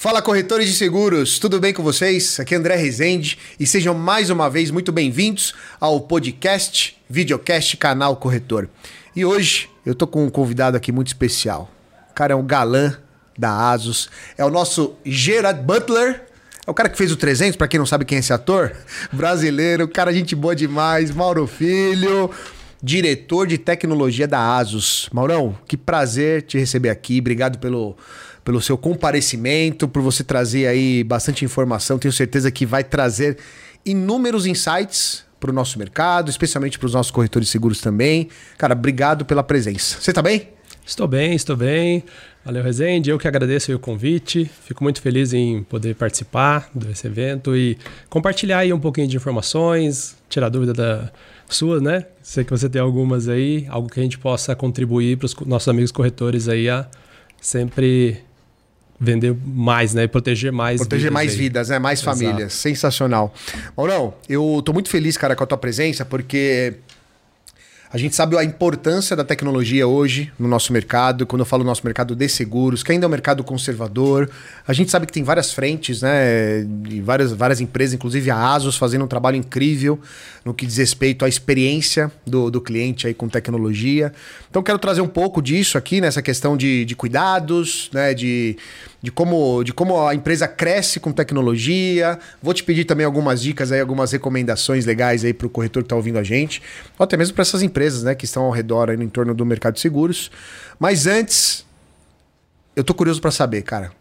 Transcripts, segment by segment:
Fala corretores de seguros, tudo bem com vocês? Aqui é André Rezende e sejam mais uma vez muito bem-vindos ao podcast, videocast canal Corretor. E hoje eu tô com um convidado aqui muito especial. O cara é um galã da Asus, é o nosso Gerard Butler. É o cara que fez o 300, para quem não sabe quem é esse ator, brasileiro, cara gente boa demais, Mauro Filho, diretor de tecnologia da Asus. Maurão, que prazer te receber aqui. Obrigado pelo pelo seu comparecimento, por você trazer aí bastante informação. Tenho certeza que vai trazer inúmeros insights para o nosso mercado, especialmente para os nossos corretores seguros também. Cara, obrigado pela presença. Você está bem? Estou bem, estou bem. Valeu, Rezende. Eu que agradeço o convite. Fico muito feliz em poder participar desse evento e compartilhar aí um pouquinho de informações, tirar dúvida da sua, né? Sei que você tem algumas aí, algo que a gente possa contribuir para os nossos amigos corretores aí a sempre vender mais, né? E proteger mais Proteger vidas mais aí. vidas, né? Mais Exato. famílias. Sensacional. Maurão, eu tô muito feliz, cara, com a tua presença, porque a gente sabe a importância da tecnologia hoje no nosso mercado. Quando eu falo nosso mercado de seguros, que ainda é um mercado conservador, a gente sabe que tem várias frentes, né? E várias, várias empresas, inclusive a Asus, fazendo um trabalho incrível no que diz respeito à experiência do, do cliente aí com tecnologia. Então, quero trazer um pouco disso aqui, nessa questão de, de cuidados, né? De de como, de como a empresa cresce com tecnologia. Vou te pedir também algumas dicas aí, algumas recomendações legais aí para o corretor que está ouvindo a gente, ou até mesmo para essas empresas, né, que estão ao redor aí no entorno do mercado de seguros. Mas antes, eu tô curioso para saber, cara,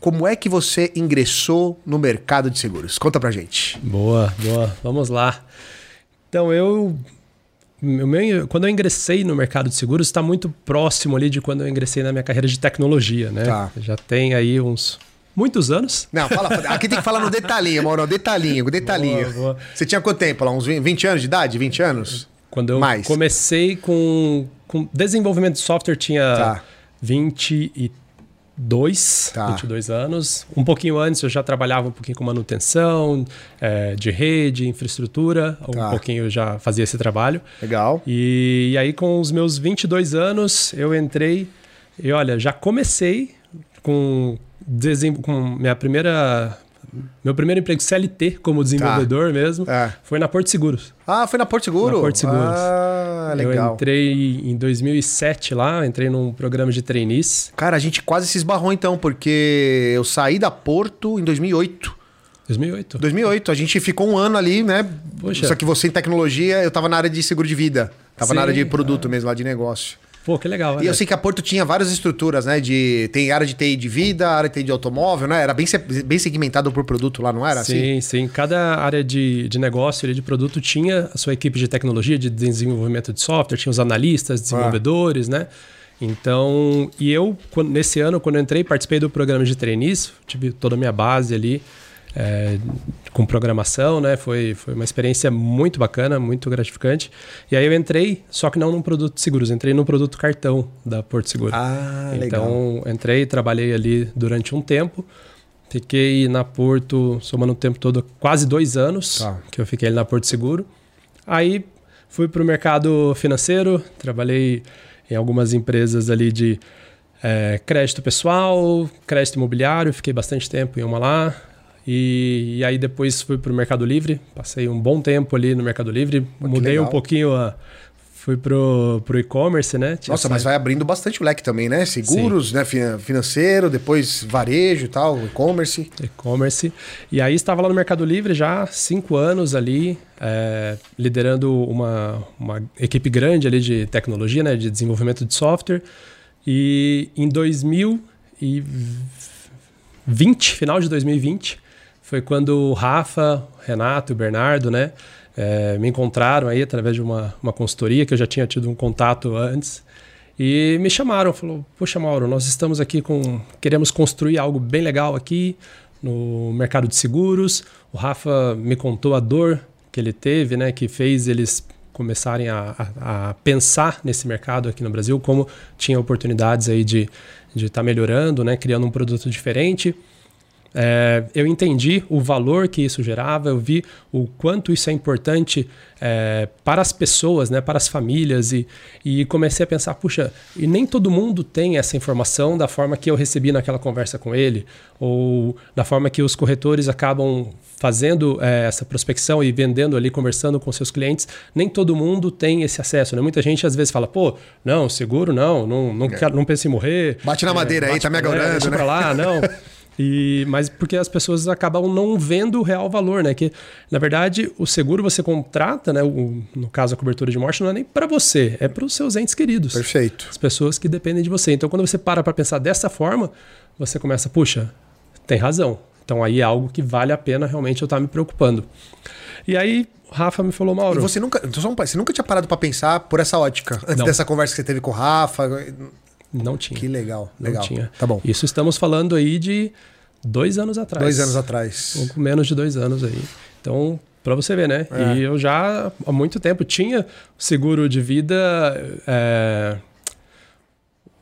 como é que você ingressou no mercado de seguros? Conta pra gente. Boa, boa. Vamos lá. Então eu meu, quando eu ingressei no mercado de seguros, está muito próximo ali de quando eu ingressei na minha carreira de tecnologia, né? Tá. Já tem aí uns muitos anos. Não, fala, aqui tem que falar no detalhinho, Mauro, detalhinho, detalhinho. Boa, boa. Você tinha quanto tempo lá? Uns 20 anos de idade? 20 anos? Quando eu Mais. comecei com, com desenvolvimento de software, tinha tá. 23 22, tá. 22 anos. Um pouquinho antes eu já trabalhava um pouquinho com manutenção é, de rede, infraestrutura. Tá. Um pouquinho eu já fazia esse trabalho. Legal. E, e aí com os meus 22 anos eu entrei e olha, já comecei com, com minha primeira meu primeiro emprego CLT como desenvolvedor tá. mesmo é. foi na Porto Seguros. Ah, foi na Porto Seguro? Na Porto Seguros. Ah, legal. Eu entrei em 2007 lá, entrei num programa de trainees. Cara, a gente quase se esbarrou então, porque eu saí da Porto em 2008. 2008. 2008. A gente ficou um ano ali, né? Poxa. Só que você em tecnologia, eu tava na área de seguro de vida. Tava Sim, na área de produto é. mesmo, lá de negócio. Pô, que legal. E eu sei que a Porto tinha várias estruturas, né? De, tem área de TI de vida, área de TI de automóvel, né? Era bem, bem segmentado por produto lá, não era sim, assim? Sim, sim. Cada área de, de negócio, de produto, tinha a sua equipe de tecnologia, de desenvolvimento de software, tinha os analistas, desenvolvedores, ah. né? Então, e eu, nesse ano, quando eu entrei, participei do programa de trainees, tive toda a minha base ali é, com programação, né? Foi, foi uma experiência muito bacana, muito gratificante. E aí eu entrei, só que não num produto de seguros, entrei no produto cartão da Porto Seguro. Ah, então, legal. entrei, trabalhei ali durante um tempo. Fiquei na Porto, somando o tempo todo, quase dois anos tá. que eu fiquei ali na Porto Seguro. Aí fui para o mercado financeiro, trabalhei em algumas empresas ali de é, crédito pessoal, crédito imobiliário, fiquei bastante tempo em uma lá. E, e aí depois fui para o Mercado Livre, passei um bom tempo ali no Mercado Livre, Pô, mudei um pouquinho a, fui pro, pro e-commerce, né? Tinha Nossa, mas vai abrindo bastante o leque também, né? Seguros, Sim. né? Financeiro, depois varejo e tal, e-commerce. E-commerce. E aí estava lá no Mercado Livre já cinco anos ali, é, liderando uma, uma equipe grande ali de tecnologia, né? De desenvolvimento de software. E em 2020, final de 2020, foi quando o Rafa, Renato e o Bernardo, né, é, me encontraram aí através de uma, uma consultoria que eu já tinha tido um contato antes. E me chamaram, falou: "Poxa, Mauro, nós estamos aqui com queremos construir algo bem legal aqui no mercado de seguros". O Rafa me contou a dor que ele teve, né, que fez eles começarem a, a, a pensar nesse mercado aqui no Brasil, como tinha oportunidades aí de de estar tá melhorando, né, criando um produto diferente. É, eu entendi o valor que isso gerava, eu vi o quanto isso é importante é, para as pessoas, né, para as famílias, e, e comecei a pensar, puxa, e nem todo mundo tem essa informação da forma que eu recebi naquela conversa com ele, ou da forma que os corretores acabam fazendo é, essa prospecção e vendendo ali, conversando com seus clientes, nem todo mundo tem esse acesso. Né? Muita gente às vezes fala, pô, não, seguro não, não, não, é. quero, não pense em morrer. Bate na madeira aí, tá me agorando, né? Pra lá, não. E, mas porque as pessoas acabam não vendo o real valor, né? Que, na verdade, o seguro você contrata, né? O, no caso, a cobertura de morte não é nem para você, é para os seus entes queridos. Perfeito. As pessoas que dependem de você. Então, quando você para para pensar dessa forma, você começa, puxa, tem razão. Então, aí é algo que vale a pena realmente eu estar tá me preocupando. E aí, Rafa me falou, Mauro. E você nunca, então, você nunca tinha parado para pensar por essa ótica? Antes não. dessa conversa que você teve com o Rafa? Não tinha. Que legal, legal. Não tinha. Tá bom. Isso estamos falando aí de dois anos atrás. Dois anos atrás. Pouco menos de dois anos aí. Então, para você ver, né? É. E eu já há muito tempo tinha seguro de vida é,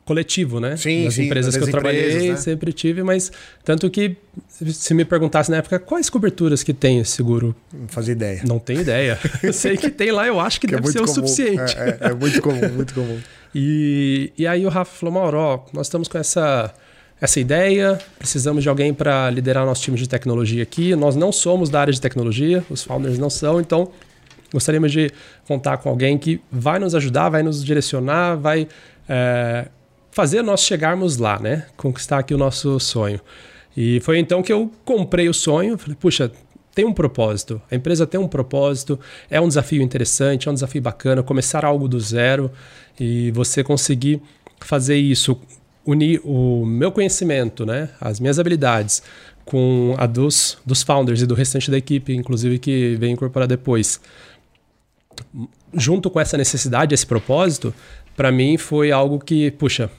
coletivo, né? Sim, Nas sim, empresas que eu trabalhei, né? sempre tive, mas tanto que se me perguntasse na época quais coberturas que tem esse seguro, não fazia ideia. Não tenho ideia. eu sei que tem lá, eu acho que, que é deve é ser comum. o suficiente. É, muito comum, muito comum. E, e aí o Rafa falou, Mauro, ó, nós estamos com essa essa ideia, precisamos de alguém para liderar nosso time de tecnologia aqui. Nós não somos da área de tecnologia, os founders não são, então gostaríamos de contar com alguém que vai nos ajudar, vai nos direcionar, vai é, fazer nós chegarmos lá, né? Conquistar aqui o nosso sonho. E foi então que eu comprei o sonho. Falei, puxa, tem um propósito. A empresa tem um propósito. É um desafio interessante, é um desafio bacana. Começar algo do zero e você conseguir fazer isso, unir o meu conhecimento, né, as minhas habilidades, com a dos, dos founders e do restante da equipe, inclusive que vem incorporar depois. Junto com essa necessidade, esse propósito, para mim foi algo que, puxa,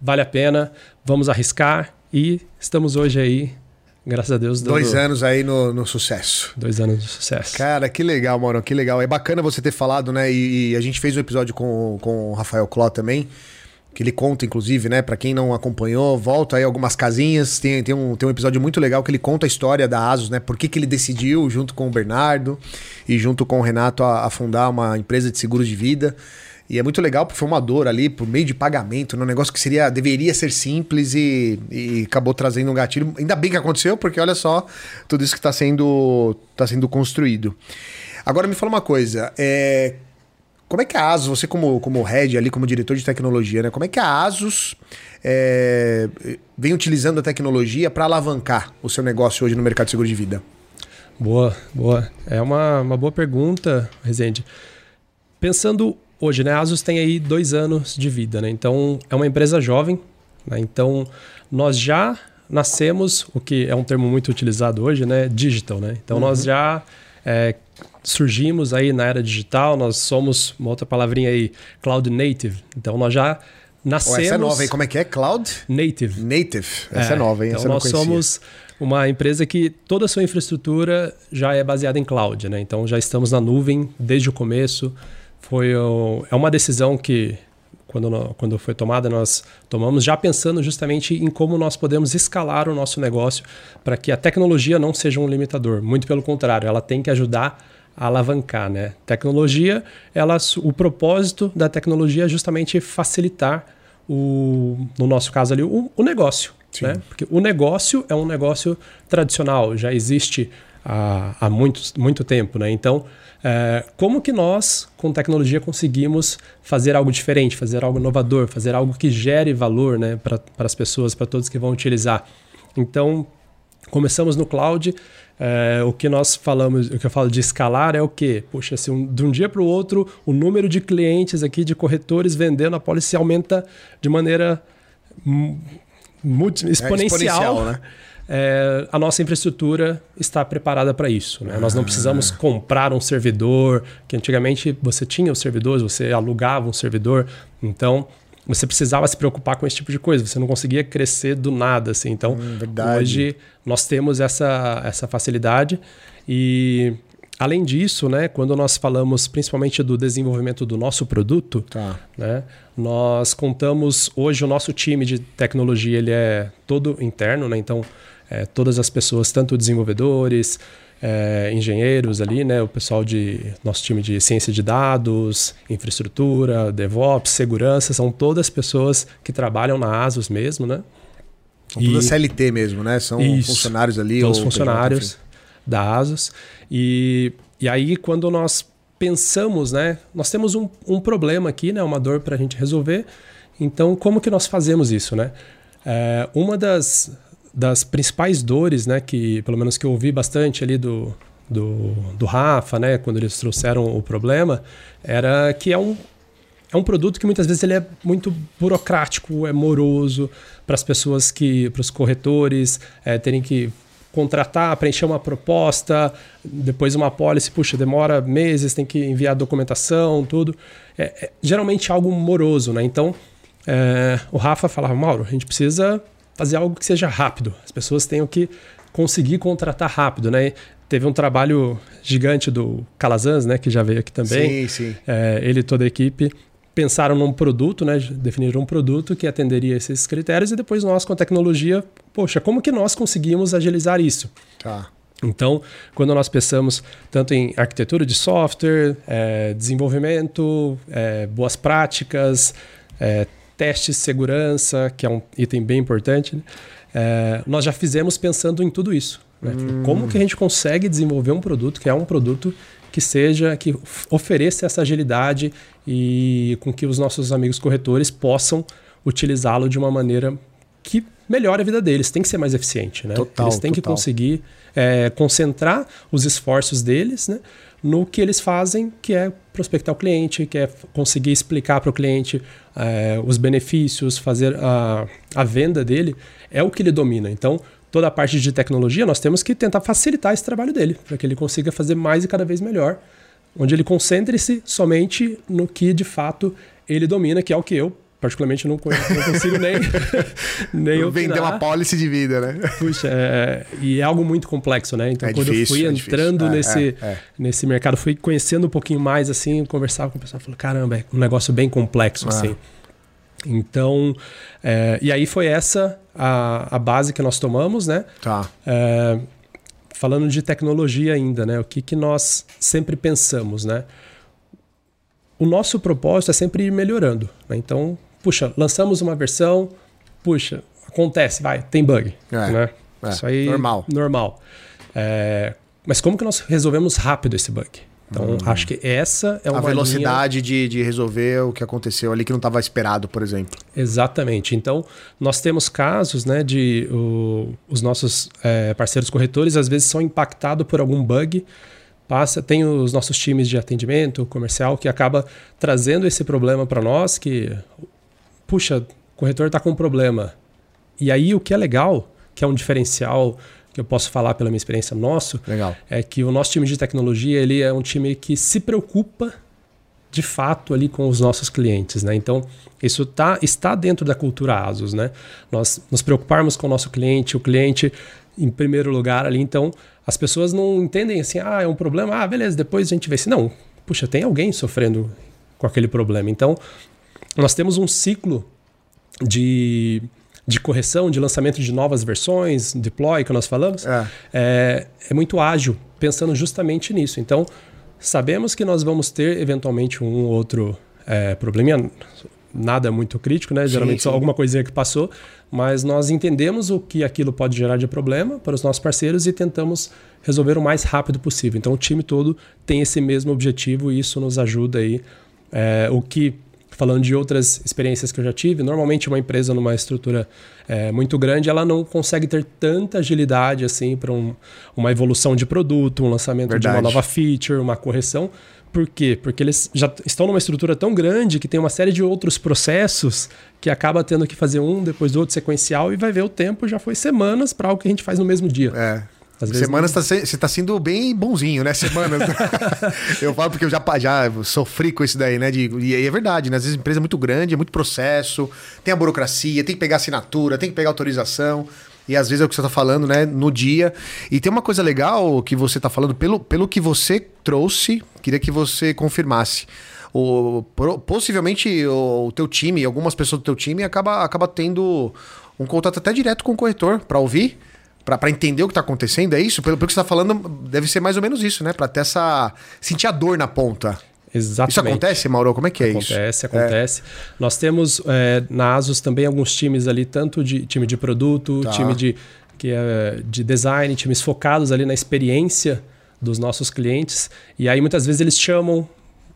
vale a pena, vamos arriscar e estamos hoje aí, graças a Deus. Dando... Dois anos aí no, no, sucesso. Dois anos de sucesso. Cara, que legal, Mauro, que legal. É bacana você ter falado, né? E, e a gente fez um episódio com, com o Rafael Cló também que ele conta, inclusive, né? Para quem não acompanhou, volta aí algumas casinhas. Tem, tem, um, tem um episódio muito legal que ele conta a história da Asus, né? Por que, que ele decidiu, junto com o Bernardo e junto com o Renato, a, a fundar uma empresa de seguros de vida. E é muito legal porque foi uma dor ali, por meio de pagamento, né? um negócio que seria, deveria ser simples e, e acabou trazendo um gatilho. Ainda bem que aconteceu, porque olha só tudo isso que está sendo, tá sendo construído. Agora me fala uma coisa. É, como é que a Asus, você como, como head ali, como diretor de tecnologia, né? Como é que a Asus é, vem utilizando a tecnologia para alavancar o seu negócio hoje no mercado de seguro de vida? Boa, boa. É uma, uma boa pergunta, Rezende. Pensando hoje, né? A Asus tem aí dois anos de vida, né? Então, é uma empresa jovem, né? Então, nós já nascemos, o que é um termo muito utilizado hoje, né? Digital, né? Então, uhum. nós já é, surgimos aí na era digital, nós somos, uma outra palavrinha aí, cloud native. Então nós já nascemos... Oh, essa é nova aí, como é que é? Cloud? Native. Native, essa é, é nova, hein? Então nós somos uma empresa que toda a sua infraestrutura já é baseada em cloud, né? Então já estamos na nuvem desde o começo. Foi é uma decisão que quando, quando foi tomada, nós tomamos já pensando justamente em como nós podemos escalar o nosso negócio para que a tecnologia não seja um limitador. Muito pelo contrário, ela tem que ajudar a alavancar, né? Tecnologia, ela, o propósito da tecnologia é justamente facilitar o, no nosso caso ali, o, o negócio, Sim. né? Porque o negócio é um negócio tradicional, já existe há, há muito, muito tempo, né? Então, é, como que nós, com tecnologia, conseguimos fazer algo diferente, fazer algo inovador, fazer algo que gere valor, né? Para as pessoas, para todos que vão utilizar. Então, começamos no cloud, é, o que nós falamos, o que eu falo de escalar é o quê? Poxa, se um, de um dia para o outro o número de clientes aqui, de corretores vendendo a polícia aumenta de maneira exponencial, é exponencial né? É, a nossa infraestrutura está preparada para isso. Né? Ah. Nós não precisamos comprar um servidor, que antigamente você tinha os servidores, você alugava um servidor. Então, você precisava se preocupar com esse tipo de coisa, você não conseguia crescer do nada, assim. Então, hum, hoje nós temos essa, essa facilidade e além disso, né, quando nós falamos principalmente do desenvolvimento do nosso produto, tá. né, nós contamos hoje o nosso time de tecnologia ele é todo interno, né, então é, todas as pessoas, tanto desenvolvedores, é, engenheiros ali, né, o pessoal de nosso time de ciência de dados, infraestrutura, DevOps, segurança, são todas pessoas que trabalham na ASUS mesmo, né? São todas CLT mesmo, né? São isso, funcionários ali. Todos funcionários da ASUS. E, e aí, quando nós pensamos, né? Nós temos um, um problema aqui, né? Uma dor para a gente resolver. Então, como que nós fazemos isso, né? É, uma das, das principais dores, né? Que, pelo menos que eu ouvi bastante ali do, do, do Rafa, né? Quando eles trouxeram o problema, era que é um, é um produto que muitas vezes ele é muito burocrático, é moroso para as pessoas que, para os corretores é, terem que contratar, preencher uma proposta, depois uma policy, puxa, demora meses, tem que enviar documentação, tudo. É, é geralmente algo moroso, né? Então, é, o Rafa falava, Mauro, a gente precisa fazer algo que seja rápido. As pessoas tenham que conseguir contratar rápido, né? Teve um trabalho gigante do Calazans, né, que já veio aqui também. Sim, sim. É, ele e toda a equipe pensaram num produto, né, definiram um produto que atenderia esses critérios e depois nós com a tecnologia, poxa, como que nós conseguimos agilizar isso? Tá. Então, quando nós pensamos tanto em arquitetura de software, é, desenvolvimento, é, boas práticas, é, testes de segurança, que é um item bem importante, né? É, nós já fizemos pensando em tudo isso. Né? Hum. Como que a gente consegue desenvolver um produto que é um produto que seja, que ofereça essa agilidade e com que os nossos amigos corretores possam utilizá-lo de uma maneira que melhore a vida deles. Tem que ser mais eficiente, né? Total, eles têm total. que conseguir é, concentrar os esforços deles né, no que eles fazem, que é prospectar o cliente, que é conseguir explicar para o cliente é, os benefícios, fazer a, a venda dele, é o que ele domina. Então, toda a parte de tecnologia, nós temos que tentar facilitar esse trabalho dele, para que ele consiga fazer mais e cada vez melhor, onde ele concentre-se somente no que de fato ele domina, que é o que eu particularmente não, não consigo nem, nem Vender uma policy de vida, né? Puxa, é, e é algo muito complexo, né? Então, é quando difícil, eu fui é entrando é, nesse, é, é, nesse mercado, fui conhecendo um pouquinho mais, assim, conversava com o pessoal, falei, caramba, é um negócio bem complexo, assim. Então, e aí foi essa a, a base que nós tomamos, né? Tá. Falando de tecnologia ainda, né? O que, que nós sempre pensamos, né? O nosso propósito é sempre ir melhorando. Né? Então, puxa, lançamos uma versão, puxa, acontece, vai, tem bug. É, né? É, Isso aí. Normal. Normal. É, mas como que nós resolvemos rápido esse bug? Então, hum. acho que essa é uma. A velocidade linha... de, de resolver o que aconteceu ali que não estava esperado, por exemplo. Exatamente. Então, nós temos casos né, de o, os nossos é, parceiros corretores às vezes são impactados por algum bug. Passa, tem os nossos times de atendimento comercial que acaba trazendo esse problema para nós que, puxa, o corretor está com um problema. E aí o que é legal, que é um diferencial que eu posso falar pela minha experiência nosso, Legal. é que o nosso time de tecnologia ele é um time que se preocupa de fato ali com os nossos clientes, né? Então isso tá, está dentro da cultura ASUS, né? Nós nos preocuparmos com o nosso cliente, o cliente em primeiro lugar ali. Então as pessoas não entendem assim, ah, é um problema, ah, beleza, depois a gente vê se não, puxa, tem alguém sofrendo com aquele problema. Então nós temos um ciclo de de correção, de lançamento de novas versões, deploy que nós falamos, é. É, é muito ágil, pensando justamente nisso. Então, sabemos que nós vamos ter eventualmente um outro é, probleminha, nada muito crítico, né? Geralmente sim, sim. só alguma coisinha que passou, mas nós entendemos o que aquilo pode gerar de problema para os nossos parceiros e tentamos resolver o mais rápido possível. Então o time todo tem esse mesmo objetivo e isso nos ajuda aí. É, o que falando de outras experiências que eu já tive, normalmente uma empresa numa estrutura é, muito grande, ela não consegue ter tanta agilidade assim para um, uma evolução de produto, um lançamento Verdade. de uma nova feature, uma correção. Por quê? Porque eles já estão numa estrutura tão grande que tem uma série de outros processos que acaba tendo que fazer um depois do outro sequencial e vai ver o tempo já foi semanas para algo que a gente faz no mesmo dia. É. Semanas não... tá, você está sendo bem bonzinho, né? Semanas. eu falo porque eu já, já sofri com isso daí, né? De, e é verdade, né? Às vezes a empresa é muito grande, é muito processo, tem a burocracia, tem que pegar assinatura, tem que pegar autorização. E às vezes é o que você está falando, né? No dia. E tem uma coisa legal que você está falando, pelo, pelo que você trouxe, queria que você confirmasse. O, possivelmente o, o teu time, algumas pessoas do teu time, acaba, acaba tendo um contato até direto com o corretor para ouvir para entender o que está acontecendo, é isso? Pelo, pelo que você está falando, deve ser mais ou menos isso, né? Para ter essa. sentir a dor na ponta. Exatamente. Isso acontece, Mauro? Como é que é acontece, isso? Acontece, acontece. É. Nós temos é, na Asus também alguns times ali, tanto de time de produto, tá. time de, que é, de design, times focados ali na experiência dos nossos clientes. E aí muitas vezes eles chamam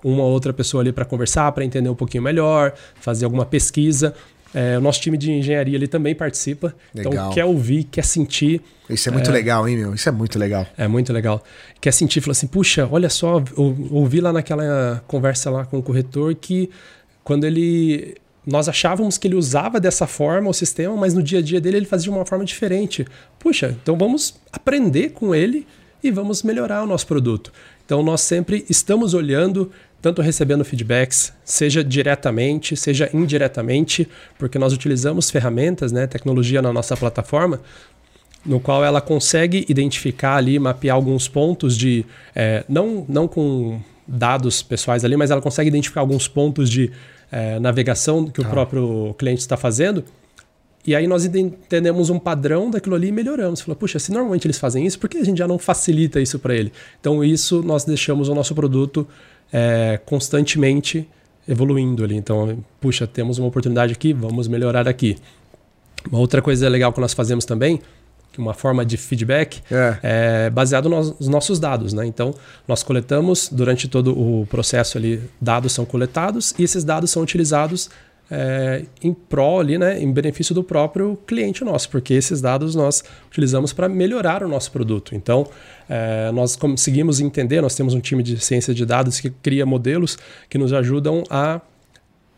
uma ou outra pessoa ali para conversar, para entender um pouquinho melhor, fazer alguma pesquisa. É, o nosso time de engenharia ali também participa. Então, legal. Então, quer ouvir, quer sentir. Isso é muito é, legal, hein, meu? Isso é muito legal. É muito legal. Quer sentir, fala assim, puxa, olha só, ouvi lá naquela conversa lá com o corretor que quando ele nós achávamos que ele usava dessa forma o sistema, mas no dia a dia dele ele fazia de uma forma diferente. Puxa, então vamos aprender com ele e vamos melhorar o nosso produto. Então nós sempre estamos olhando tanto recebendo feedbacks, seja diretamente, seja indiretamente, porque nós utilizamos ferramentas, né, tecnologia na nossa plataforma, no qual ela consegue identificar ali, mapear alguns pontos de. É, não, não com dados pessoais ali, mas ela consegue identificar alguns pontos de é, navegação que ah. o próprio cliente está fazendo. E aí nós entendemos um padrão daquilo ali e melhoramos. Fala, puxa, se normalmente eles fazem isso, por que a gente já não facilita isso para ele? Então, isso nós deixamos o nosso produto é, constantemente evoluindo ali. Então, puxa, temos uma oportunidade aqui, vamos melhorar aqui. Uma outra coisa legal que nós fazemos também, que uma forma de feedback, é, é baseado nos nossos dados. Né? Então, nós coletamos durante todo o processo ali, dados são coletados e esses dados são utilizados é, em prol ali, né, em benefício do próprio cliente nosso, porque esses dados nós utilizamos para melhorar o nosso produto. Então, é, nós conseguimos entender, nós temos um time de ciência de dados que cria modelos que nos ajudam a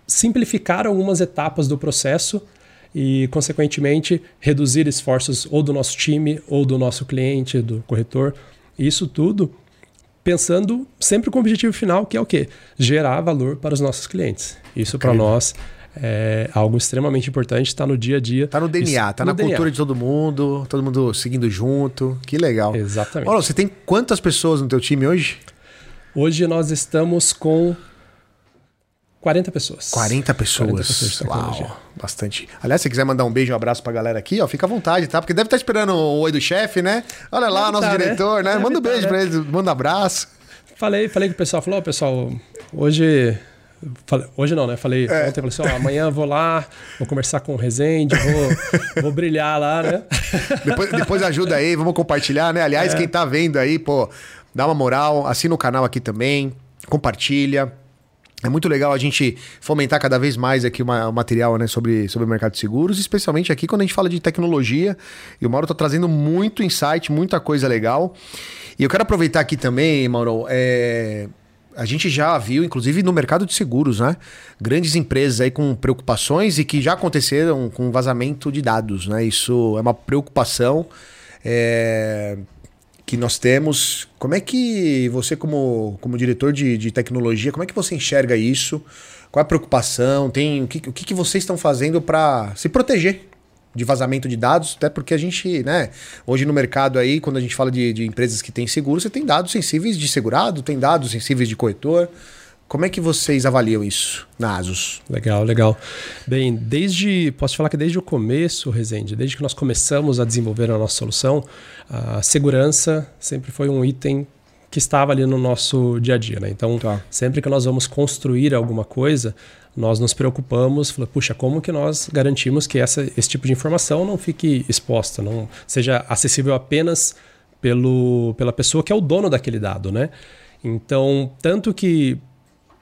simplificar algumas etapas do processo e, consequentemente, reduzir esforços ou do nosso time ou do nosso cliente, do corretor. Isso tudo pensando sempre com o objetivo final, que é o quê? Gerar valor para os nossos clientes. Isso para nós é algo extremamente importante, está no dia a dia. Está no DNA, está na DNA. cultura de todo mundo, todo mundo seguindo junto. Que legal. Exatamente. Olha, você tem quantas pessoas no teu time hoje? Hoje nós estamos com 40 pessoas. 40 pessoas. 40 pessoas Uau, bastante. Aliás, se quiser mandar um beijo, um abraço pra galera aqui, ó, fica à vontade, tá? Porque deve estar tá esperando o oi do chefe, né? Olha lá, nosso tá, diretor, né? né? Manda um beijo tá, pra né? eles, manda um abraço. Falei, falei com o pessoal, falou, oh, pessoal, hoje Falei, hoje não, né? Falei é. ontem, falei assim, ó, amanhã vou lá, vou conversar com o Rezende, vou, vou brilhar lá, né? Depois, depois ajuda aí, vamos compartilhar, né? Aliás, é. quem tá vendo aí, pô, dá uma moral, assina o canal aqui também, compartilha. É muito legal a gente fomentar cada vez mais aqui uma, o material né, sobre, sobre o mercado de seguros, especialmente aqui quando a gente fala de tecnologia. E o Mauro está trazendo muito insight, muita coisa legal. E eu quero aproveitar aqui também, Mauro, é, a gente já viu, inclusive no mercado de seguros, né? Grandes empresas aí com preocupações e que já aconteceram com vazamento de dados, né? Isso é uma preocupação é, que nós temos. Como é que você, como, como diretor de, de tecnologia, como é que você enxerga isso? Qual é a preocupação? Tem, o, que, o que, que vocês estão fazendo para se proteger de vazamento de dados, até porque a gente, né, hoje no mercado aí, quando a gente fala de, de empresas que têm seguro, você tem dados sensíveis de segurado, tem dados sensíveis de corretor. Como é que vocês avaliam isso na ASUS? Legal, legal. Bem, desde, posso falar que desde o começo, Rezende, desde que nós começamos a desenvolver a nossa solução, a segurança sempre foi um item que estava ali no nosso dia a dia. Né? Então, tá. sempre que nós vamos construir alguma coisa, nós nos preocupamos, falando, puxa, como que nós garantimos que essa, esse tipo de informação não fique exposta, não seja acessível apenas pelo, pela pessoa que é o dono daquele dado, né? Então, tanto que,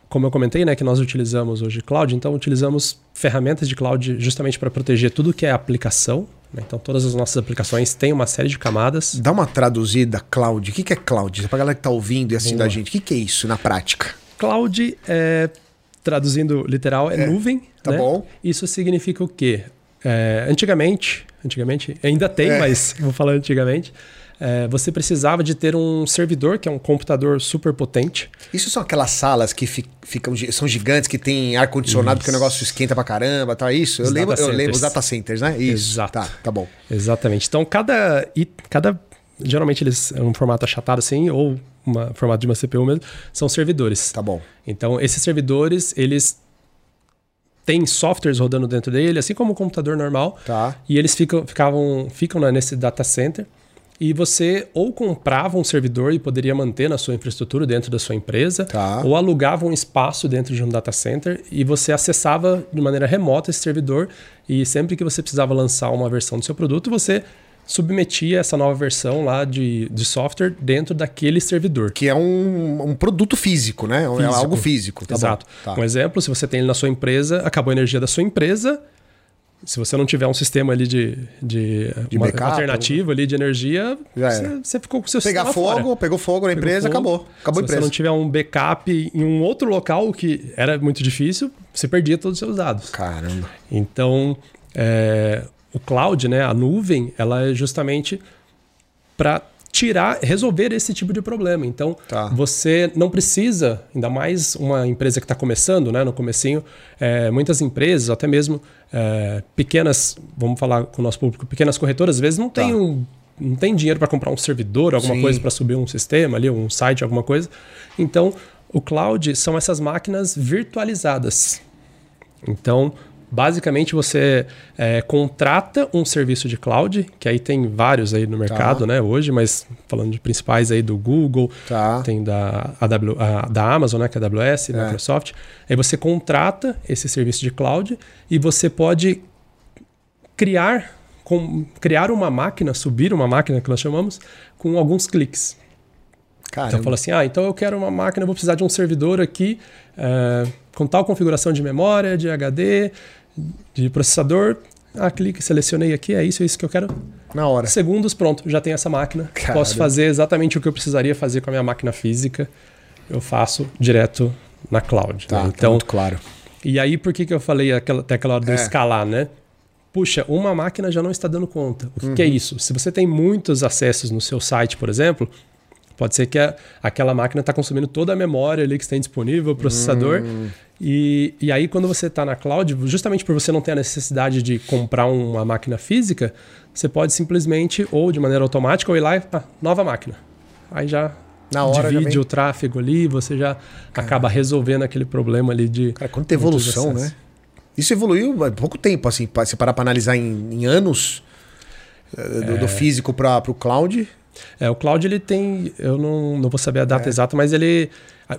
como eu comentei, né, que nós utilizamos hoje cloud, então utilizamos ferramentas de cloud justamente para proteger tudo que é aplicação. Né? Então, todas as nossas aplicações têm uma série de camadas. Dá uma traduzida cloud. O que é cloud? Para a galera que está ouvindo e assistindo a gente, o que é isso na prática? Cloud é traduzindo literal, é, é nuvem. Tá né? bom. Isso significa o quê? É, antigamente, antigamente, ainda tem, é. mas vou falar antigamente. É, você precisava de ter um servidor, que é um computador super potente. Isso são aquelas salas que ficam, são gigantes, que tem ar-condicionado, porque o negócio esquenta pra caramba, tá? Isso? eu lembro, eu lembro os data centers, né? Isso. Exato. Tá, tá bom. Exatamente. Então, cada, cada geralmente eles é um formato achatado assim, ou uma formato de uma CPU mesmo, são servidores. Tá bom. Então, esses servidores, eles tem softwares rodando dentro dele, assim como o computador normal. Tá. E eles ficam, ficavam, ficam né, nesse data center. E você ou comprava um servidor e poderia manter na sua infraestrutura dentro da sua empresa, Tá. ou alugava um espaço dentro de um data center e você acessava de maneira remota esse servidor. E sempre que você precisava lançar uma versão do seu produto, você submetia essa nova versão lá de, de software dentro daquele servidor. Que é um, um produto físico, né? É Físico. algo físico. Tá. Exato. Tá. Um exemplo, se você tem ele na sua empresa, acabou a energia da sua empresa. Se você não tiver um sistema ali de, de, De uma backup, alternativa ali de energia, você, você ficou com o seu Pegar sistema fogo, fora. pegou fogo na Pegou empresa, fogo. acabou. Acabou a Se você não empresa. tiver um backup em um outro local que era muito difícil, você perdia todos os seus dados. Caramba. Então, é, o cloud, né, a nuvem, ela é justamente para tirar, resolver esse tipo de problema. Então, Tá. você não precisa, ainda mais uma empresa que está começando, né, no comecinho, é, muitas empresas, até mesmo é, pequenas, vamos falar com o nosso público, pequenas corretoras, às vezes não tem Tá. um não tem dinheiro para comprar um servidor, alguma Sim. coisa para subir um sistema ali, um site, alguma coisa. Então, o cloud são essas máquinas virtualizadas. Então, basicamente você é, contrata um serviço de cloud, que aí tem vários aí no mercado, né, hoje, mas falando de principais aí do Google, Tá. tem da, AW, a- da Amazon, né, que é a AWS, É. Microsoft. Aí você contrata esse serviço de cloud e você pode criar, com, criar uma máquina, subir uma máquina que nós chamamos, com alguns cliques. Caramba. Então fala assim, ah, então eu quero uma máquina, vou precisar de um servidor aqui eh, com tal configuração de memória, de HD, de processador. Ah, clique, selecionei aqui, é isso, é isso que eu quero. Na hora. Segundos, pronto, já tenho essa máquina. Caramba. Posso fazer exatamente o que eu precisaria fazer com a minha máquina física. Eu faço direto na cloud. Tá, né? tá Então, muito claro. e aí por que, que eu falei aquela, até aquela hora do É. escalar, né? Puxa, uma máquina já não está dando conta. O que, que é Uhum. isso? Se você tem muitos acessos no seu site, por exemplo, pode ser que a- aquela máquina está consumindo toda a memória ali que está disponível, o processador. Hum. E, e aí, quando você está na cloud, justamente por você não ter a necessidade de comprar uma máquina física, você pode simplesmente, ou de maneira automática, ou ir lá e. Ah, nova máquina. Aí já. Na hora divide vem. o tráfego ali, você já acaba resolvendo aquele problema ali de. Cara, quanta evolução, né? Isso evoluiu há pouco tempo, assim, se parar para analisar em, em anos eh, do, do físico para o cloud. É, o cloud ele tem, eu não, não vou saber a É. data exata, mas ele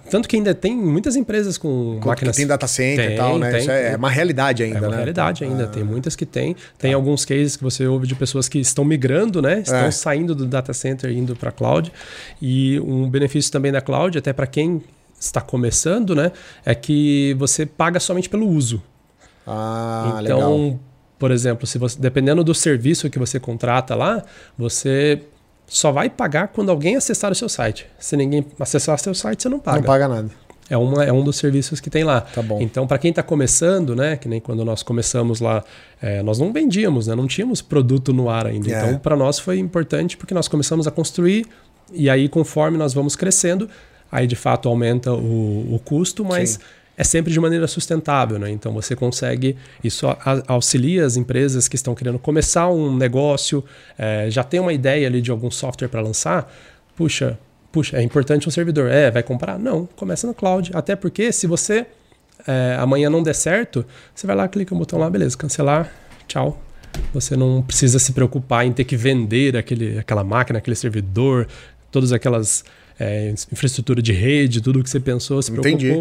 tanto que ainda tem muitas empresas com Com- máquinas que tem data center e Tem, tal, né? tem, Isso é, tem. uma realidade ainda, É uma né? realidade ainda, Ah, tem muitas que tem. Tem alguns cases que você ouve de pessoas que estão migrando, né? Estão É. saindo do data center e indo para cloud. E um benefício também da cloud, até para quem está começando, né, é que você paga somente pelo uso. Ah, então, legal. por exemplo, se você, dependendo do serviço que você contrata lá, você só vai pagar quando alguém acessar o seu site. Se ninguém acessar o seu site, você não paga. Não paga nada. É, uma, é um dos serviços que tem lá. Tá bom. Então, para quem está começando, né, que nem quando nós começamos lá, é, nós não vendíamos, né, não tínhamos produto no ar ainda. É. Então, para nós foi importante porque nós começamos a construir e aí, conforme nós vamos crescendo, aí de fato aumenta o, o custo, mas Sim. É sempre de maneira sustentável, né? Então você consegue, isso auxilia as empresas que estão querendo começar um negócio, é, já tem uma ideia ali de algum software para lançar, puxa, puxa, é importante um servidor. É, vai comprar? Não, começa no cloud. Até porque se você é, amanhã não der certo, você vai lá, clica no botão lá, beleza, cancelar, tchau. Você não precisa se preocupar em ter que vender aquele, aquela máquina, aquele servidor, todas aquelas é, infraestrutura de rede, tudo que você pensou, se Entendi.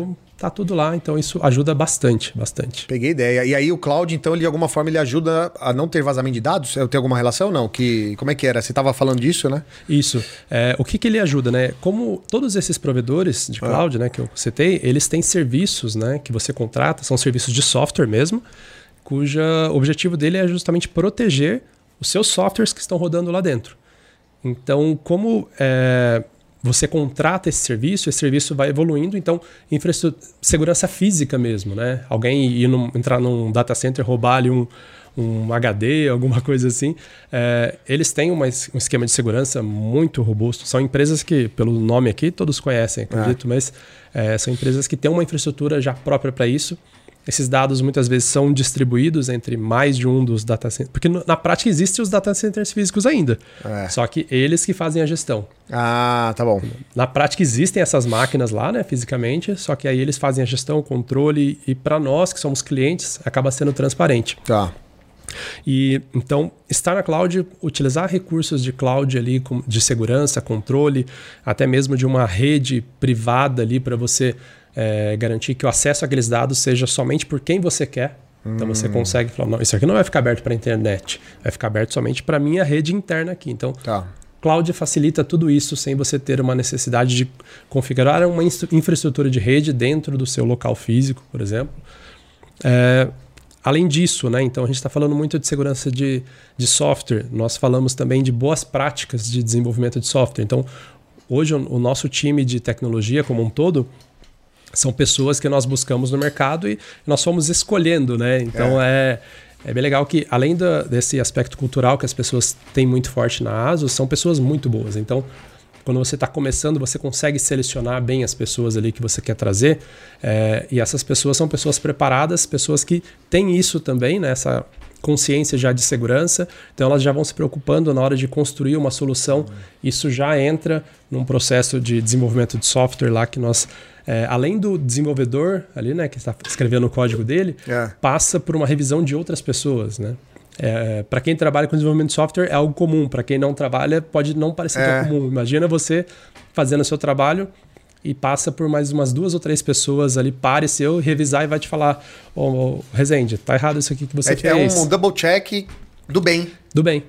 Tá tudo lá. Então isso ajuda bastante, bastante. Peguei ideia. E aí o cloud, então, ele de alguma forma ele ajuda a não ter vazamento de dados? Eu tenho alguma relação não? Que como é que era? Você estava falando disso, né? Isso. É, o que, que ele ajuda, né? Como todos esses provedores de cloud, né, que eu citei, eles têm serviços, né, que você contrata, são serviços de software mesmo, cuja objetivo dele é justamente proteger os seus softwares que estão rodando lá dentro. Então, como é, você contrata esse serviço, esse serviço vai evoluindo, então, infraestrutura, segurança física mesmo, né? Alguém ir num- entrar num data center, roubar ali um, um HD, alguma coisa assim. É, eles têm uma um esquema de segurança muito robusto. São empresas que, pelo nome aqui, todos conhecem, acredito, mas é, são empresas que têm uma infraestrutura já própria para isso. Esses dados muitas vezes são distribuídos entre mais de um dos data centers. Porque na prática existem os data centers físicos ainda. É. Só que eles que fazem a gestão. Ah, tá bom. Na prática existem essas máquinas lá, né, fisicamente, só que aí eles fazem a gestão, o controle e para nós que somos clientes acaba sendo transparente. Tá. E então, estar na cloud, utilizar recursos de cloud ali de segurança, controle, até mesmo de uma rede privada ali para você é, garantir que o acesso àqueles dados seja somente por quem você quer. Então você hum. consegue falar, não, isso aqui não vai ficar aberto para a internet, vai ficar aberto somente para a minha rede interna aqui. Então, tá. cloud facilita tudo isso sem você ter uma necessidade de configurar uma infraestrutura de rede dentro do seu local físico, por exemplo. É, além disso, né, então a gente está falando muito de segurança de, de software, nós falamos também de boas práticas de desenvolvimento de software. Então, hoje o, o nosso time de tecnologia como um todo são pessoas que nós buscamos no mercado e nós fomos escolhendo, né? Então é, é, é bem legal que, além desse aspecto cultural que as pessoas têm muito forte na ASUS, são pessoas muito boas. Então, quando você está começando, você consegue selecionar bem as pessoas ali que você quer trazer. É, e essas pessoas são pessoas preparadas, pessoas que têm isso também, né? Essa consciência já de segurança, então elas já vão se preocupando na hora de construir uma solução. Isso já entra num processo de desenvolvimento de software lá que nós é, além do desenvolvedor ali, né, que está escrevendo o código dele, é. passa por uma revisão de outras pessoas, né? É, para quem trabalha com desenvolvimento de software é algo comum, para quem não trabalha pode não parecer tão é. comum. Imagina você fazendo o seu trabalho e passa por mais umas duas ou três pessoas ali, pare seu, revisar e vai te falar: Ô, oh, oh, Rezende, tá errado isso aqui que você é, fez. É um double check do bem. Do bem.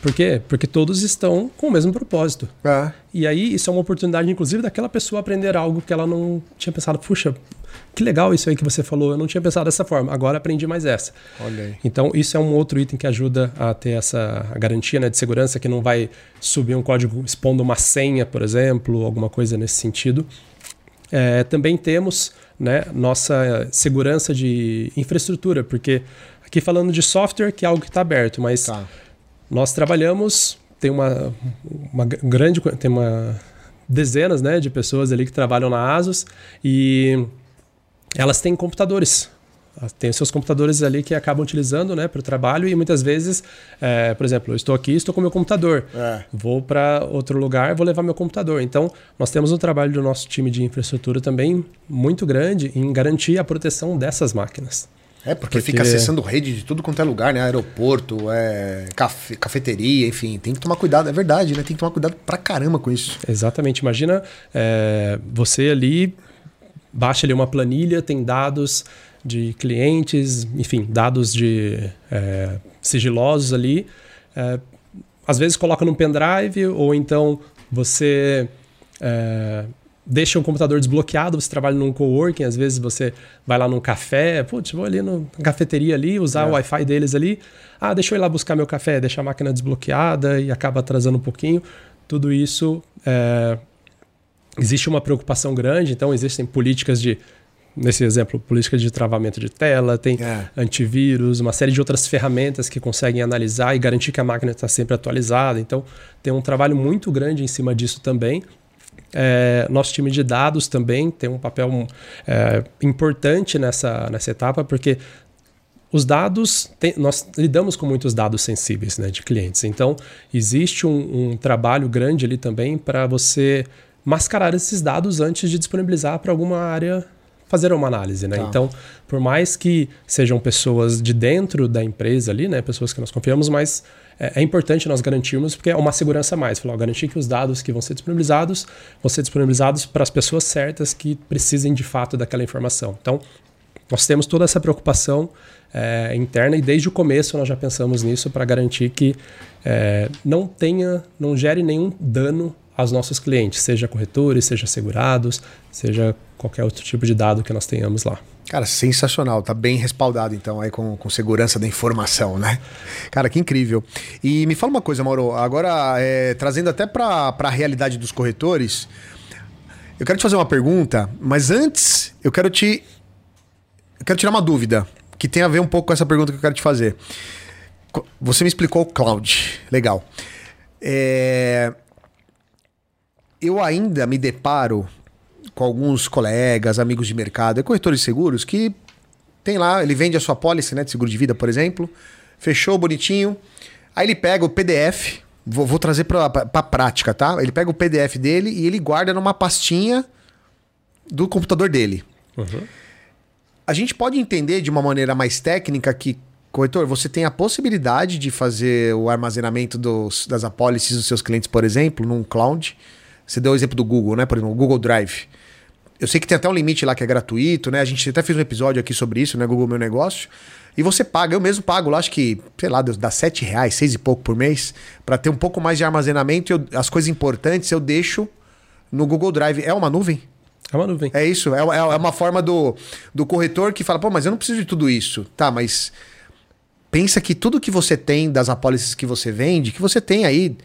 Por quê? Porque todos estão com o mesmo propósito. É. E aí, isso é uma oportunidade, inclusive, daquela pessoa aprender algo que ela não tinha pensado. Puxa, que legal isso aí que você falou. Eu não tinha pensado dessa forma. Agora aprendi mais essa. Olha aí. Então, isso é um outro item que ajuda a ter essa garantia né, de segurança, que não vai subir um código expondo uma senha, por exemplo, alguma coisa nesse sentido. É, também temos né, nossa segurança de infraestrutura, porque aqui falando de software, que é algo que está aberto, mas tá. Nós trabalhamos, tem uma, uma grande, tem uma dezenas né, de pessoas ali que trabalham na ASUS e elas têm computadores. Tem seus computadores ali que acabam utilizando né, para o trabalho e muitas vezes, é, por exemplo, eu estou aqui, estou com meu computador, é. vou para outro lugar, vou levar meu computador. Então, nós temos um trabalho do nosso time de infraestrutura também muito grande em garantir a proteção dessas máquinas. É, porque, porque, fica acessando rede de tudo quanto é lugar, né? Aeroporto, é, cafe, cafeteria, enfim. Tem que tomar cuidado, é verdade, né? Tem que tomar cuidado pra caramba com isso. Exatamente. Imagina é, você ali, baixa ali uma planilha, tem dados de clientes, enfim, dados de é, sigilosos ali. É, às vezes coloca num pendrive, ou então você é, deixa o computador desbloqueado, você trabalha num coworking, às vezes você vai lá num café, putz, vou ali na cafeteria ali, usar é. o Wi-Fi deles ali. Ah, deixa eu ir lá buscar meu café, deixa a máquina desbloqueada e acaba atrasando um pouquinho. Tudo isso é... existe uma preocupação grande, então existem políticas de nesse exemplo, política de travamento de tela, tem é. antivírus, uma série de outras ferramentas que conseguem analisar e garantir que a máquina está sempre atualizada. Então, tem um trabalho muito grande em cima disso também. É, nosso time de dados também tem um papel é, importante nessa, nessa etapa, porque os dados, tem, nós lidamos com muitos dados sensíveis né, de clientes. Então, existe um, um trabalho grande ali também para você mascarar esses dados antes de disponibilizar para alguma área fazer uma análise, né? Tá. Então, por mais que sejam pessoas de dentro da empresa ali, né, pessoas que nós confiamos, mas é, é importante nós garantirmos, porque é uma segurança a mais. Falar, garantir que os dados que vão ser disponibilizados vão ser disponibilizados para as pessoas certas que precisem de fato daquela informação. Então, nós temos toda essa preocupação é, interna e desde o começo nós já pensamos nisso para garantir que é, não tenha, não gere nenhum dano aos nossos clientes, seja corretores, seja segurados, seja qualquer outro tipo de dado que nós tenhamos lá. Cara, sensacional. Tá bem respaldado, então, aí com, com segurança da informação, né? Cara, que incrível. E me fala uma coisa, Mauro. Agora, é, trazendo até para a realidade dos corretores, eu quero te fazer uma pergunta, mas antes eu quero te. Eu quero tirar uma dúvida que tem a ver um pouco com essa pergunta que eu quero te fazer. Você me explicou o cloud. Legal. É, eu ainda me deparo com alguns colegas, amigos de mercado, corretores de seguros, que tem lá, ele vende a sua pólice né, de seguro de vida, por exemplo. Fechou bonitinho. Aí ele pega o PDF, vou, vou trazer para a prática, tá? Ele pega o PDF dele e ele guarda numa pastinha do computador dele. Uhum. A gente pode entender de uma maneira mais técnica que, corretor, você tem a possibilidade de fazer o armazenamento dos, das apólices dos seus clientes, por exemplo, num cloud. Você deu o exemplo do Google, né? Por exemplo, o Google Drive. Eu sei que tem até um limite lá que é gratuito, né? A gente até fez um episódio aqui sobre isso, né? Google Meu Negócio. E você paga, eu mesmo pago lá, acho que, sei lá, dá sete reais, seis e pouco por mês, para ter um pouco mais de armazenamento. Eu, as coisas importantes eu deixo no Google Drive. É uma nuvem? É uma nuvem. É isso, é, é, é uma forma do, do corretor que fala, pô, mas eu não preciso de tudo isso. Tá, mas pensa que tudo que você tem das apólices que você vende, que você tem aí,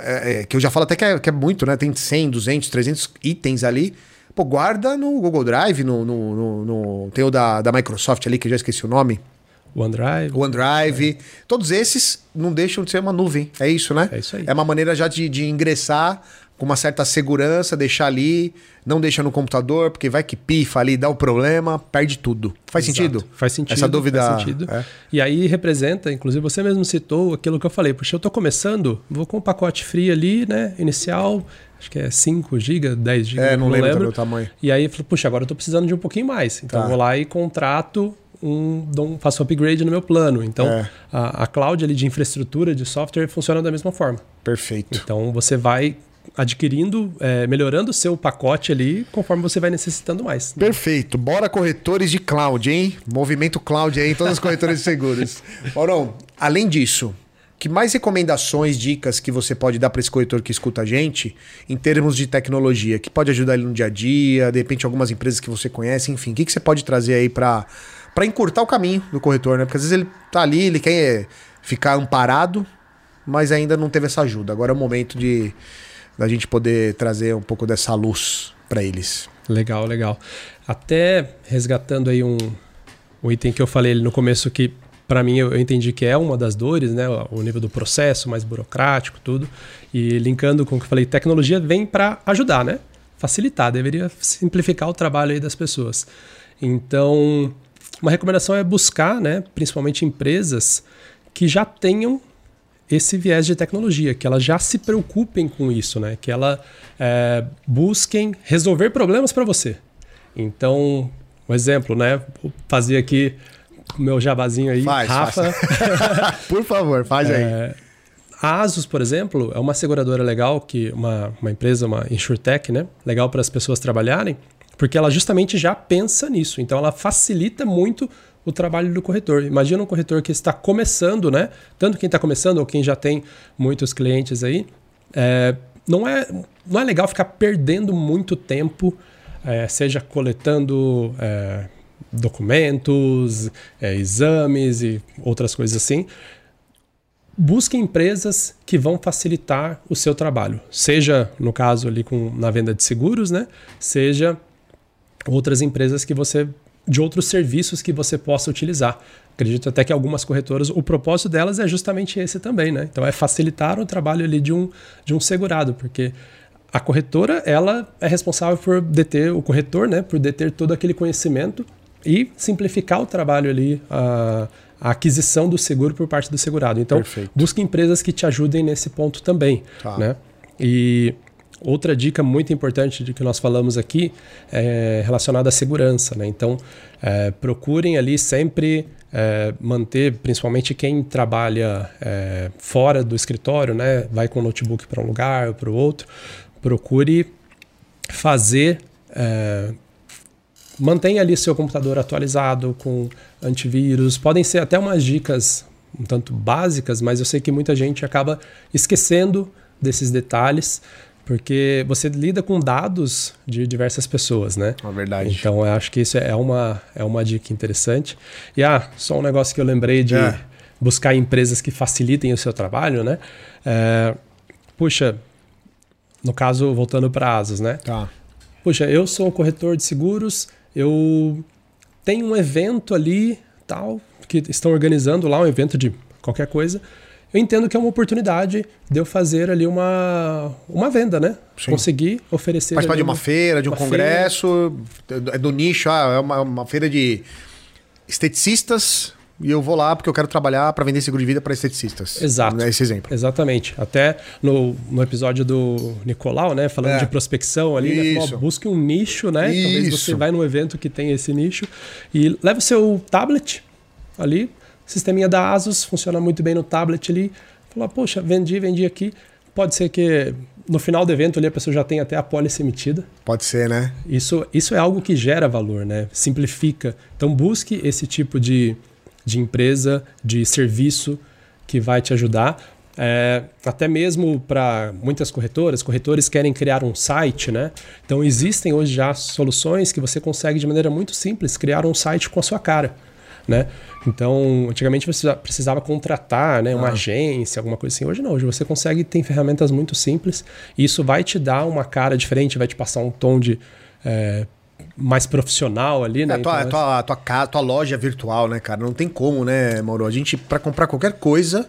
é, é, que eu já falo até que é, que é muito, né? Tem 100, 200, 300 itens ali Pô, guarda no Google Drive, no, no, no, no tem o da, da Microsoft ali, que eu já esqueci o nome. OneDrive. OneDrive. É. Todos esses não deixam de ser uma nuvem. É isso, né? É isso aí. É uma maneira já de, de ingressar com uma certa segurança, deixar ali, não deixa no computador, porque vai que pifa ali, dá o problema, perde tudo. Faz Exato. sentido? Faz sentido. Essa dúvida. Faz sentido. É. E aí representa, inclusive você mesmo citou aquilo que eu falei, puxa, eu estou começando, vou com um pacote free ali, né, inicial, acho que é 5 GB, 10 GB, é, não, não lembro, lembro. o tamanho. E aí, puxa, agora eu estou precisando de um pouquinho mais. Então tá. eu vou lá e contrato um, um faço upgrade no meu plano. Então, é. a, a cloud ali de infraestrutura de software funciona da mesma forma. Perfeito. Então, você vai adquirindo, é, melhorando o seu pacote ali conforme você vai necessitando mais. Perfeito. Bora corretores de cloud, hein? Movimento cloud aí em todas as corretoras de seguros. Maurão, além disso, que mais recomendações, dicas que você pode dar para esse corretor que escuta a gente em termos de tecnologia, que pode ajudar ele no dia a dia, de repente algumas empresas que você conhece, enfim, o que, que você pode trazer aí para para encurtar o caminho do corretor, né? Porque às vezes ele tá ali, ele quer ficar amparado, mas ainda não teve essa ajuda. Agora é o momento de da gente poder trazer um pouco dessa luz para eles. Legal, legal. Até resgatando aí um, um item que eu falei no começo que para mim eu, entendi que é uma das dores, né, o nível do processo mais burocrático, tudo. E linkando com o que eu falei, tecnologia vem para ajudar, né? Facilitar, deveria simplificar o trabalho aí das pessoas. Então, uma recomendação é buscar, né, principalmente empresas que já tenham esse viés de tecnologia, que elas já se preocupem com isso, né? que elas é, busquem resolver problemas para você. Então, um exemplo, né? Vou fazer aqui o meu jabazinho aí, faz, Rafa. Faz. Por favor, faz é, aí. A Asus, por exemplo, é uma seguradora legal, que uma, uma empresa, uma insurtech, né? Legal para as pessoas trabalharem, porque ela justamente já pensa nisso. Então ela facilita muito o trabalho do corretor. Imagina um corretor que está começando, né? Tanto quem está começando ou quem já tem muitos clientes aí, é, não, é, não é legal ficar perdendo muito tempo, é, seja coletando é, documentos, é, exames e outras coisas assim. Busque empresas que vão facilitar o seu trabalho, seja no caso ali com na venda de seguros, né? Seja outras empresas que você de outros serviços que você possa utilizar. Acredito até que algumas corretoras, o propósito delas é justamente esse também, né? Então é facilitar o trabalho ali de um, de um segurado, porque a corretora ela é responsável por deter o corretor, né? Por deter todo aquele conhecimento e simplificar o trabalho ali, a, a aquisição do seguro por parte do segurado. Então, Perfeito. busque empresas que te ajudem nesse ponto também, tá. né? E Outra dica muito importante de que nós falamos aqui é relacionada à segurança. Né? Então, é, procurem ali sempre é, manter, principalmente quem trabalha é, fora do escritório, né? vai com o notebook para um lugar ou para o outro, procure fazer. É, mantenha ali seu computador atualizado com antivírus. Podem ser até umas dicas um tanto básicas, mas eu sei que muita gente acaba esquecendo desses detalhes porque você lida com dados de diversas pessoas, né? É verdade. Então eu acho que isso é uma, é uma dica interessante. E ah, só um negócio que eu lembrei de é. buscar empresas que facilitem o seu trabalho, né? É, puxa, no caso, voltando para Asus, né? Tá. Puxa, eu sou corretor de seguros, eu tenho um evento ali, tal, que estão organizando lá, um evento de qualquer coisa eu entendo que é uma oportunidade de eu fazer ali uma, uma venda, né? Sim. Conseguir oferecer. Participar de uma, uma feira, de um congresso, feira. É do nicho, ah, é uma, uma feira de esteticistas e eu vou lá porque eu quero trabalhar para vender seguro de vida para esteticistas. Exato. Esse exemplo. Exatamente. Até no, no episódio do Nicolau, né, falando é. de prospecção ali, né, falou, busque um nicho, né? Isso. Talvez você vai num evento que tem esse nicho e leva o seu tablet ali, sisteminha da Asus, funciona muito bem no tablet ali. Falou, poxa, vendi, vendi aqui. Pode ser que no final do evento ali a pessoa já tenha até a pólice emitida. Pode ser, né? Isso, isso é algo que gera valor, né? Simplifica. Então busque esse tipo de de empresa, de serviço que vai te ajudar. É, até mesmo para muitas corretoras, corretores querem criar um site, né? Então existem hoje já soluções que você consegue de maneira muito simples criar um site com a sua cara, né? Então, antigamente você precisava contratar né, uma ah. agência, alguma coisa assim. Hoje não, hoje você consegue, tem ferramentas muito simples e isso vai te dar uma cara diferente, vai te passar um tom de é, mais profissional ali, né? É, tua, então, tua, tua, tua, tua loja virtual, né, cara? Não tem como, né, Mauro? A gente, para comprar qualquer coisa,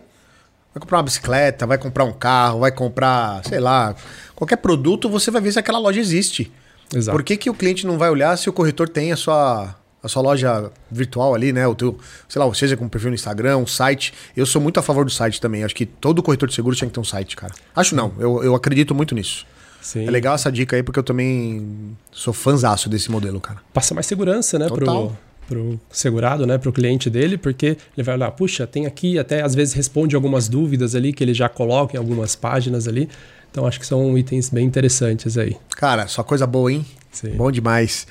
vai comprar uma bicicleta, vai comprar um carro, vai comprar, sei lá, qualquer produto, você vai ver se aquela loja existe. Exato. Por que, que o cliente não vai olhar se o corretor tem a sua, a sua loja virtual ali, né? O teu, sei lá, seja com perfil no Instagram, um site. Eu sou muito a favor do site também. Acho que todo corretor de seguros tinha que ter um site, cara. Acho não, eu, eu acredito muito nisso. Sim. É legal essa dica aí, porque eu também sou fãzaço desse modelo, cara. Passa mais segurança, né, Total. pro, pro segurado, né, pro cliente dele, porque ele vai olhar, puxa, tem aqui, até às vezes responde algumas dúvidas ali que ele já coloca em algumas páginas ali. Então acho que são itens bem interessantes aí. Cara, só coisa boa, hein? Sim. Bom demais.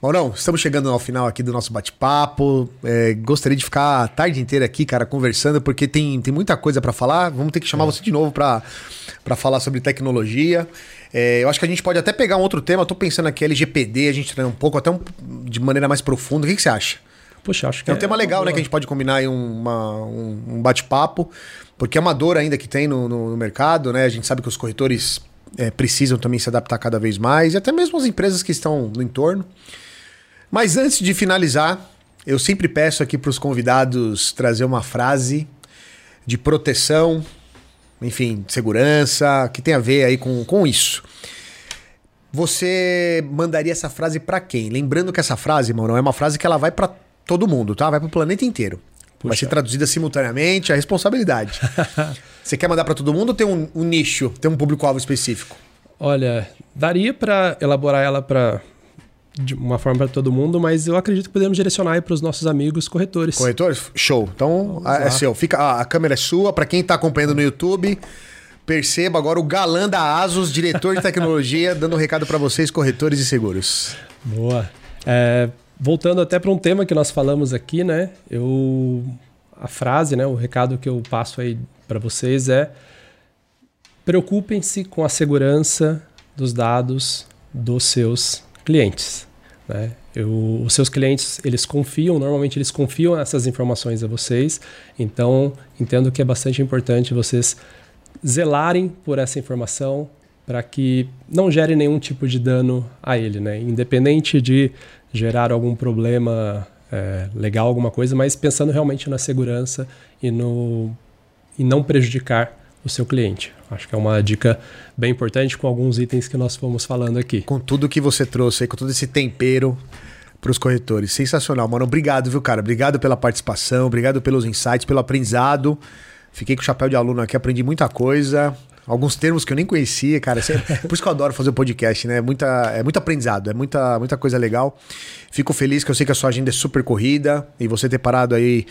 Maurão, estamos chegando ao final aqui do nosso bate-papo. É, gostaria de ficar a tarde inteira aqui, cara, conversando, porque tem, tem muita coisa para falar. Vamos ter que chamar é. você de novo para falar sobre tecnologia. É, eu acho que a gente pode até pegar um outro tema. Tô pensando aqui LGPD, a gente treinar um pouco, até um, de maneira mais profunda. O que, que você acha? Poxa, acho que é um é tema legal, né? Que a gente pode combinar aí uma, um, um bate-papo, porque é uma dor ainda que tem no, no, no mercado, né? A gente sabe que os corretores é, precisam também se adaptar cada vez mais, e até mesmo as empresas que estão no entorno. Mas antes de finalizar, eu sempre peço aqui para os convidados trazer uma frase de proteção enfim, segurança, que tem a ver aí com, com isso. Você mandaria essa frase para quem? Lembrando que essa frase, mano, é uma frase que ela vai para todo mundo, tá? Vai para o planeta inteiro. Puxa. Vai ser traduzida simultaneamente, a responsabilidade. Você quer mandar para todo mundo ou tem um, um nicho, tem um público-alvo específico? Olha, daria para elaborar ela para de uma forma para todo mundo, mas eu acredito que podemos direcionar para os nossos amigos corretores. Corretores? Show. Então, é seu. Fica, a, câmera é sua. Para quem está acompanhando no YouTube, perceba agora o galã da Asus, diretor de tecnologia, dando um recado para vocês, corretores e seguros. Boa. É, voltando até para um tema que nós falamos aqui, né? Eu a frase, né, o recado que eu passo aí para vocês é preocupem-se com a segurança dos dados dos seus clientes. Né? Eu, os seus clientes, eles confiam, normalmente eles confiam essas informações a vocês, então entendo que é bastante importante vocês zelarem por essa informação para que não gere nenhum tipo de dano a ele, né? independente de gerar algum problema é, legal, alguma coisa, mas pensando realmente na segurança e, no, e não prejudicar o seu cliente. Acho que é uma dica bem importante com alguns itens que nós fomos falando aqui. Com tudo que você trouxe aí, com todo esse tempero para os corretores. Sensacional, mano. Obrigado, viu, cara? Obrigado pela participação, obrigado pelos insights, pelo aprendizado. Fiquei com o chapéu de aluno aqui, aprendi muita coisa. Alguns termos que eu nem conhecia, cara. É por isso que eu adoro fazer o podcast, né? É, muita, é muito aprendizado, é muita, muita coisa legal. Fico feliz que eu sei que a sua agenda é super corrida e você ter parado aí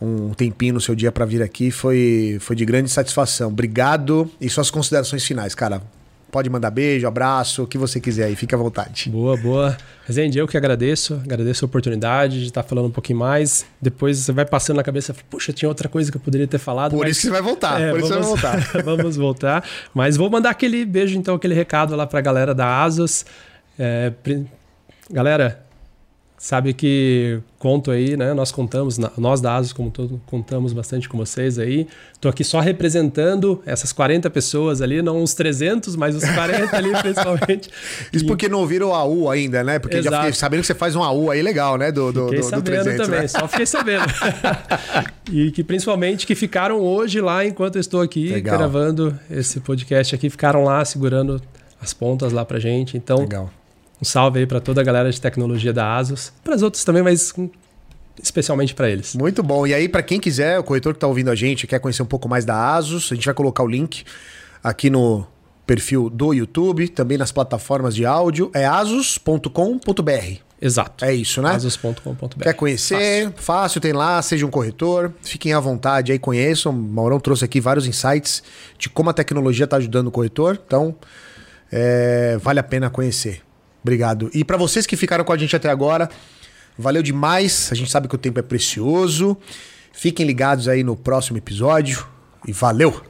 um tempinho no seu dia para vir aqui foi, foi de grande satisfação. Obrigado e suas considerações finais, cara. Pode mandar beijo, abraço, o que você quiser aí, fique à vontade. Boa, boa. Rezende, eu que agradeço, agradeço a oportunidade de estar falando um pouquinho mais. Depois você vai passando na cabeça, puxa, tinha outra coisa que eu poderia ter falado. Por mas... isso que você vai voltar, é, por isso vamos, você vai voltar. vamos voltar. Mas vou mandar aquele beijo, então, aquele recado lá para a galera da Asus. É, galera, sabe que conto aí, né? Nós contamos, nós da ASUS, como todo, contamos bastante com vocês aí. Estou aqui só representando essas 40 pessoas ali, não os 300, mas os 40 ali principalmente. Isso e... porque não ouviram o AU ainda, né? Porque Exato. já fiquei sabendo que você faz um AU aí legal, né? Do, do, fiquei do, sabendo do 300, também, né? só fiquei sabendo. e que principalmente que ficaram hoje lá enquanto eu estou aqui legal. gravando esse podcast aqui, ficaram lá segurando as pontas lá pra gente. Então, Legal. Um salve aí para toda a galera de tecnologia da ASUS. Para as outras também, mas especialmente para eles. Muito bom. E aí, para quem quiser, o corretor que está ouvindo a gente, quer conhecer um pouco mais da Asus, a gente vai colocar o link aqui no perfil do YouTube, também nas plataformas de áudio. É asus.com.br. Exato. É isso, né? Asus.com.br. Quer conhecer? Fácil. Fácil, tem lá, seja um corretor. Fiquem à vontade aí, conheçam. O Maurão trouxe aqui vários insights de como a tecnologia está ajudando o corretor. Então, é, vale a pena conhecer. Obrigado. E para vocês que ficaram com a gente até agora, valeu demais. A gente sabe que o tempo é precioso. Fiquem ligados aí no próximo episódio. E valeu!